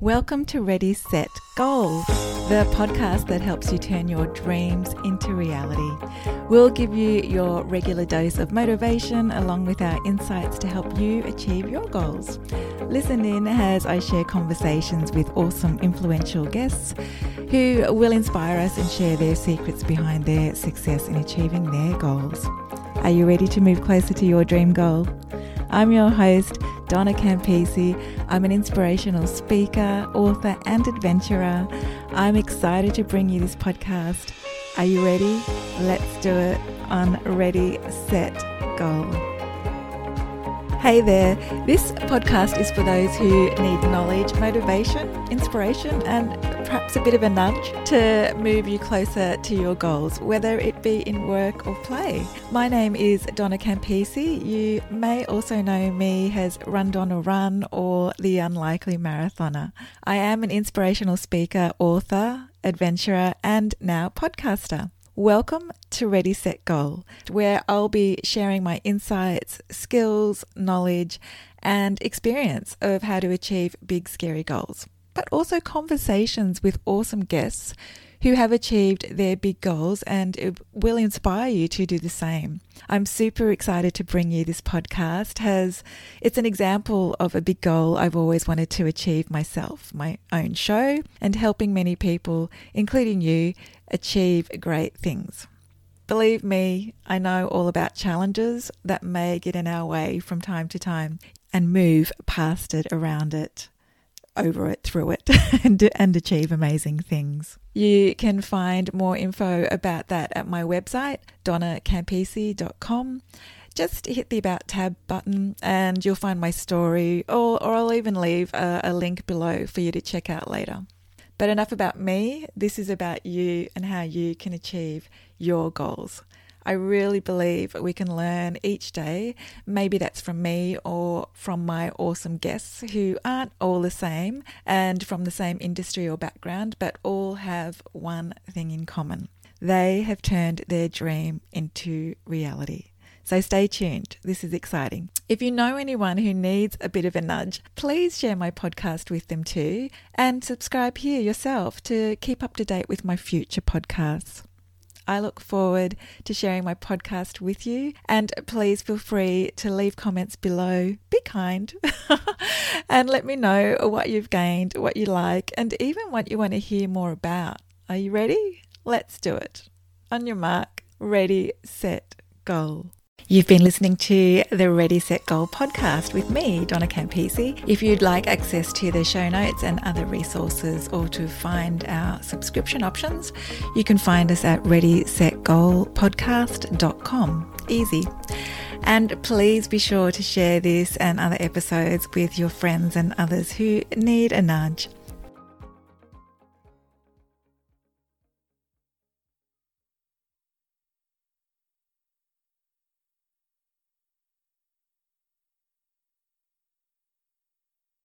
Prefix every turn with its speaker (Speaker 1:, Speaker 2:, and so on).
Speaker 1: Welcome to Ready, Set, Goal, the podcast that helps you turn your dreams into reality. We'll give you your regular dose of motivation along with our insights to help you achieve your goals. Listen in as I share conversations with awesome, influential guests who will inspire us and share their secrets behind their success in achieving their goals. Are you ready to move closer to your dream goal? I'm your host, Donna Campisi. I'm an inspirational speaker, author, and adventurer. I'm excited to bring you this podcast. Are you ready? Let's do it on Ready, Set, Goal. Hey there, this podcast is for those who need knowledge, motivation, inspiration, and perhaps a bit of a nudge to move you closer to your goals, whether it be in work or play. My name is Donna Campisi. You may also know me as Run Donna Run or the Unlikely Marathoner. I am an inspirational speaker, author, adventurer, and now podcaster. Welcome to Ready Set Goal, where I'll be sharing my insights, skills, knowledge, and experience of how to achieve big, scary goals, but also conversations with awesome guests who have achieved their big goals and it will inspire you to do the same. I'm super excited to bring you this podcast as it's an example of a big goal I've always wanted to achieve myself, my own show and helping many people, including you, achieve great things. Believe me, I know all about challenges that may get in our way from time to time and move past it, around it over it, through it, and, and achieve amazing things. You can find more info about that at my website, donnacampisi.com. Just hit the About tab button and you'll find my story, or, or I'll even leave a, a link below for you to check out later. But enough about me. This is about you and how you can achieve your goals. I really believe we can learn each day. Maybe that's from me or from my awesome guests who aren't all the same and from the same industry or background, but all have one thing in common. They have turned their dream into reality. So stay tuned. This is exciting. If you know anyone who needs a bit of a nudge, please share my podcast with them too and subscribe here yourself to keep up to date with my future podcasts. I look forward to sharing my podcast with you. And please feel free to leave comments below. Be kind and let me know what you've gained, what you like, and even what you want to hear more about. Are you ready? Let's do it. On your mark, ready, set, goal. You've been listening to the Ready Set Goal podcast with me, Donna Campisi. If you'd like access to the show notes and other resources or to find our subscription options, you can find us at readysetgoalpodcast.com. Easy. And please be sure to share this and other episodes with your friends and others who need a nudge.